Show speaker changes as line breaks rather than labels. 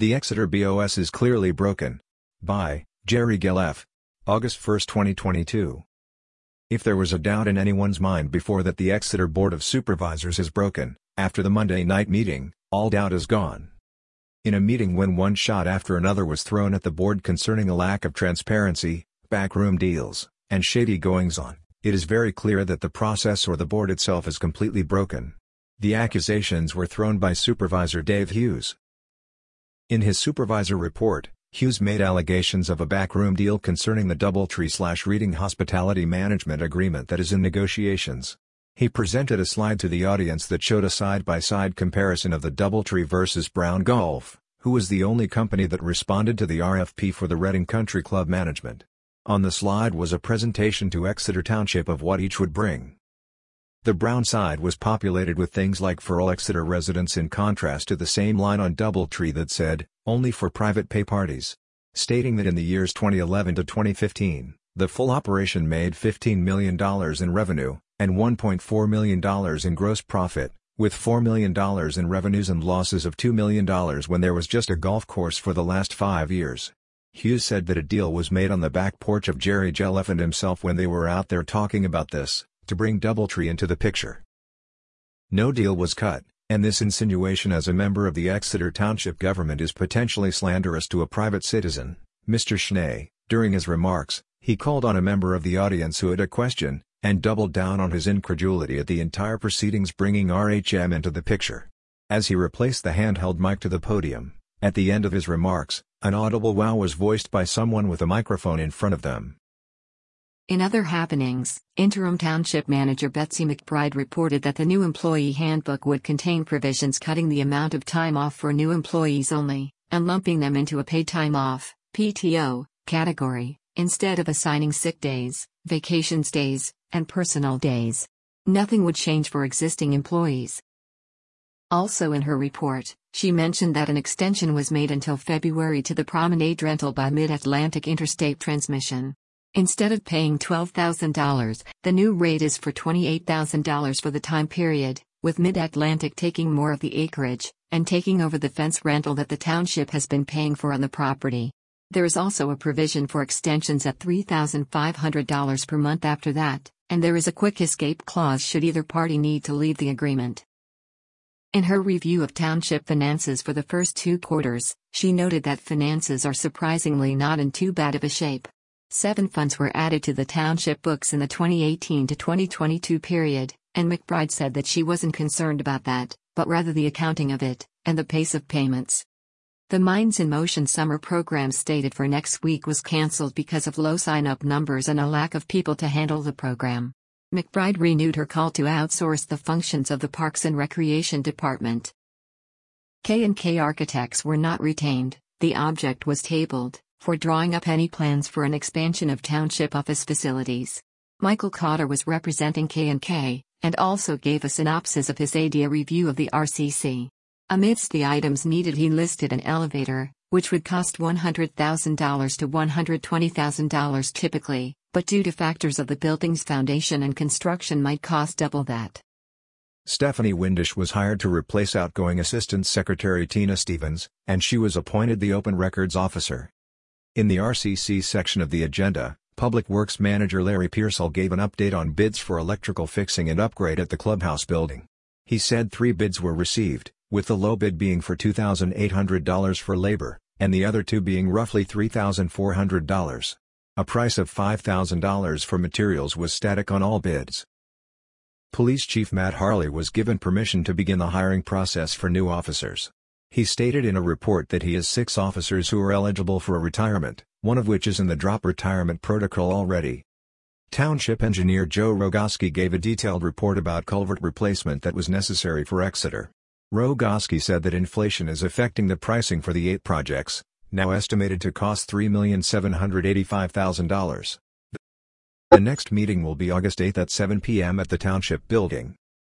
The Exeter BOS is clearly broken. By Jerry Gilleff. August 1, 2022. If there was a doubt in anyone's mind before that the Exeter Board of Supervisors is broken, after the Monday night meeting, all doubt is gone. In a meeting when one shot after another was thrown at the board concerning a lack of transparency, backroom deals, and shady goings-on, it is very clear that the process or the board itself is completely broken. The accusations were thrown by Supervisor Dave Hughes. In his supervisor report, Hughes made allegations of a backroom deal concerning the DoubleTree-slash-Reading Hospitality Management Agreement that is in negotiations. He presented a slide to the audience that showed a side-by-side -side comparison of the Doubletree versus Brown Golf, who was the only company that responded to the RFP for the Reading Country Club management. On the slide was a presentation to Exeter Township of what each would bring. The brown side was populated with things like for all Exeter residents in contrast to the same line on Doubletree that said, only for private pay parties. Stating that in the years 2011 to 2015, the full operation made $15 million in revenue, and $1.4 million in gross profit, with $4 million in revenues and losses of $2 million when there was just a golf course for the last five years. Hughes said that a deal was made on the back porch of Jerry Gelef and himself when they were out there talking about this to bring Doubletree into the picture. No deal was cut, and this insinuation as a member of the Exeter Township government is potentially slanderous to a private citizen. Mr. Schnee, during his remarks, he called on a member of the audience who had a question, and doubled down on his incredulity at the entire proceedings bringing RHM into the picture. As he replaced the handheld mic to the podium, at the end of his remarks, an audible wow was voiced by someone with a microphone in front of them.
In other happenings, Interim Township Manager Betsy McBride reported that the new employee handbook would contain provisions cutting the amount of time off for new employees only, and lumping them into a paid time off PTO, category, instead of assigning sick days, vacations days, and personal days. Nothing would change for existing employees. Also in her report, she mentioned that an extension was made until February to the promenade rental by Mid Atlantic Interstate Transmission. Instead of paying $12,000, the new rate is for $28,000 for the time period, with Mid Atlantic taking more of the acreage and taking over the fence rental that the township has been paying for on the property. There is also a provision for extensions at $3,500 per month after that, and there is a quick escape clause should either party need to leave the agreement. In her review of township finances for the first two quarters, she noted that finances are surprisingly not in too bad of a shape. Seven funds were added to the township books in the 2018 to 2022 period, and McBride said that she wasn't concerned about that, but rather the accounting of it, and the pace of payments. The Minds in Motion summer program stated for next week was cancelled because of low sign up numbers and a lack of people to handle the program. McBride renewed her call to outsource the functions of the Parks and Recreation Department. K&K architects were not retained, the object was tabled for drawing up any plans for an expansion of township office facilities. Michael Cotter was representing K&K, and also gave a synopsis of his ADA review of the RCC. Amidst the items needed he listed an elevator, which would cost $100,000 to $120,000 typically, but due to factors of the building's foundation and construction might cost double that.
Stephanie Windisch was hired to replace outgoing Assistant Secretary Tina Stevens, and she was appointed the Open Records Officer. In the RCC section of the agenda, Public Works Manager Larry Pearsall gave an update on bids for electrical fixing and upgrade at the clubhouse building. He said three bids were received, with the low bid being for $2,800 for labor, and the other two being roughly $3,400. A price of $5,000 for materials was static on all bids. Police Chief Matt Harley was given permission to begin the hiring process for new officers. He stated in a report that he has six officers who are eligible for a retirement, one of which is in the drop retirement protocol already. Township engineer Joe Rogoski gave a detailed report about culvert replacement that was necessary for Exeter. Rogoski said that inflation is affecting the pricing for the eight projects, now estimated to cost $3,785,000. The next meeting will be August 8 at 7 p.m. at the Township Building.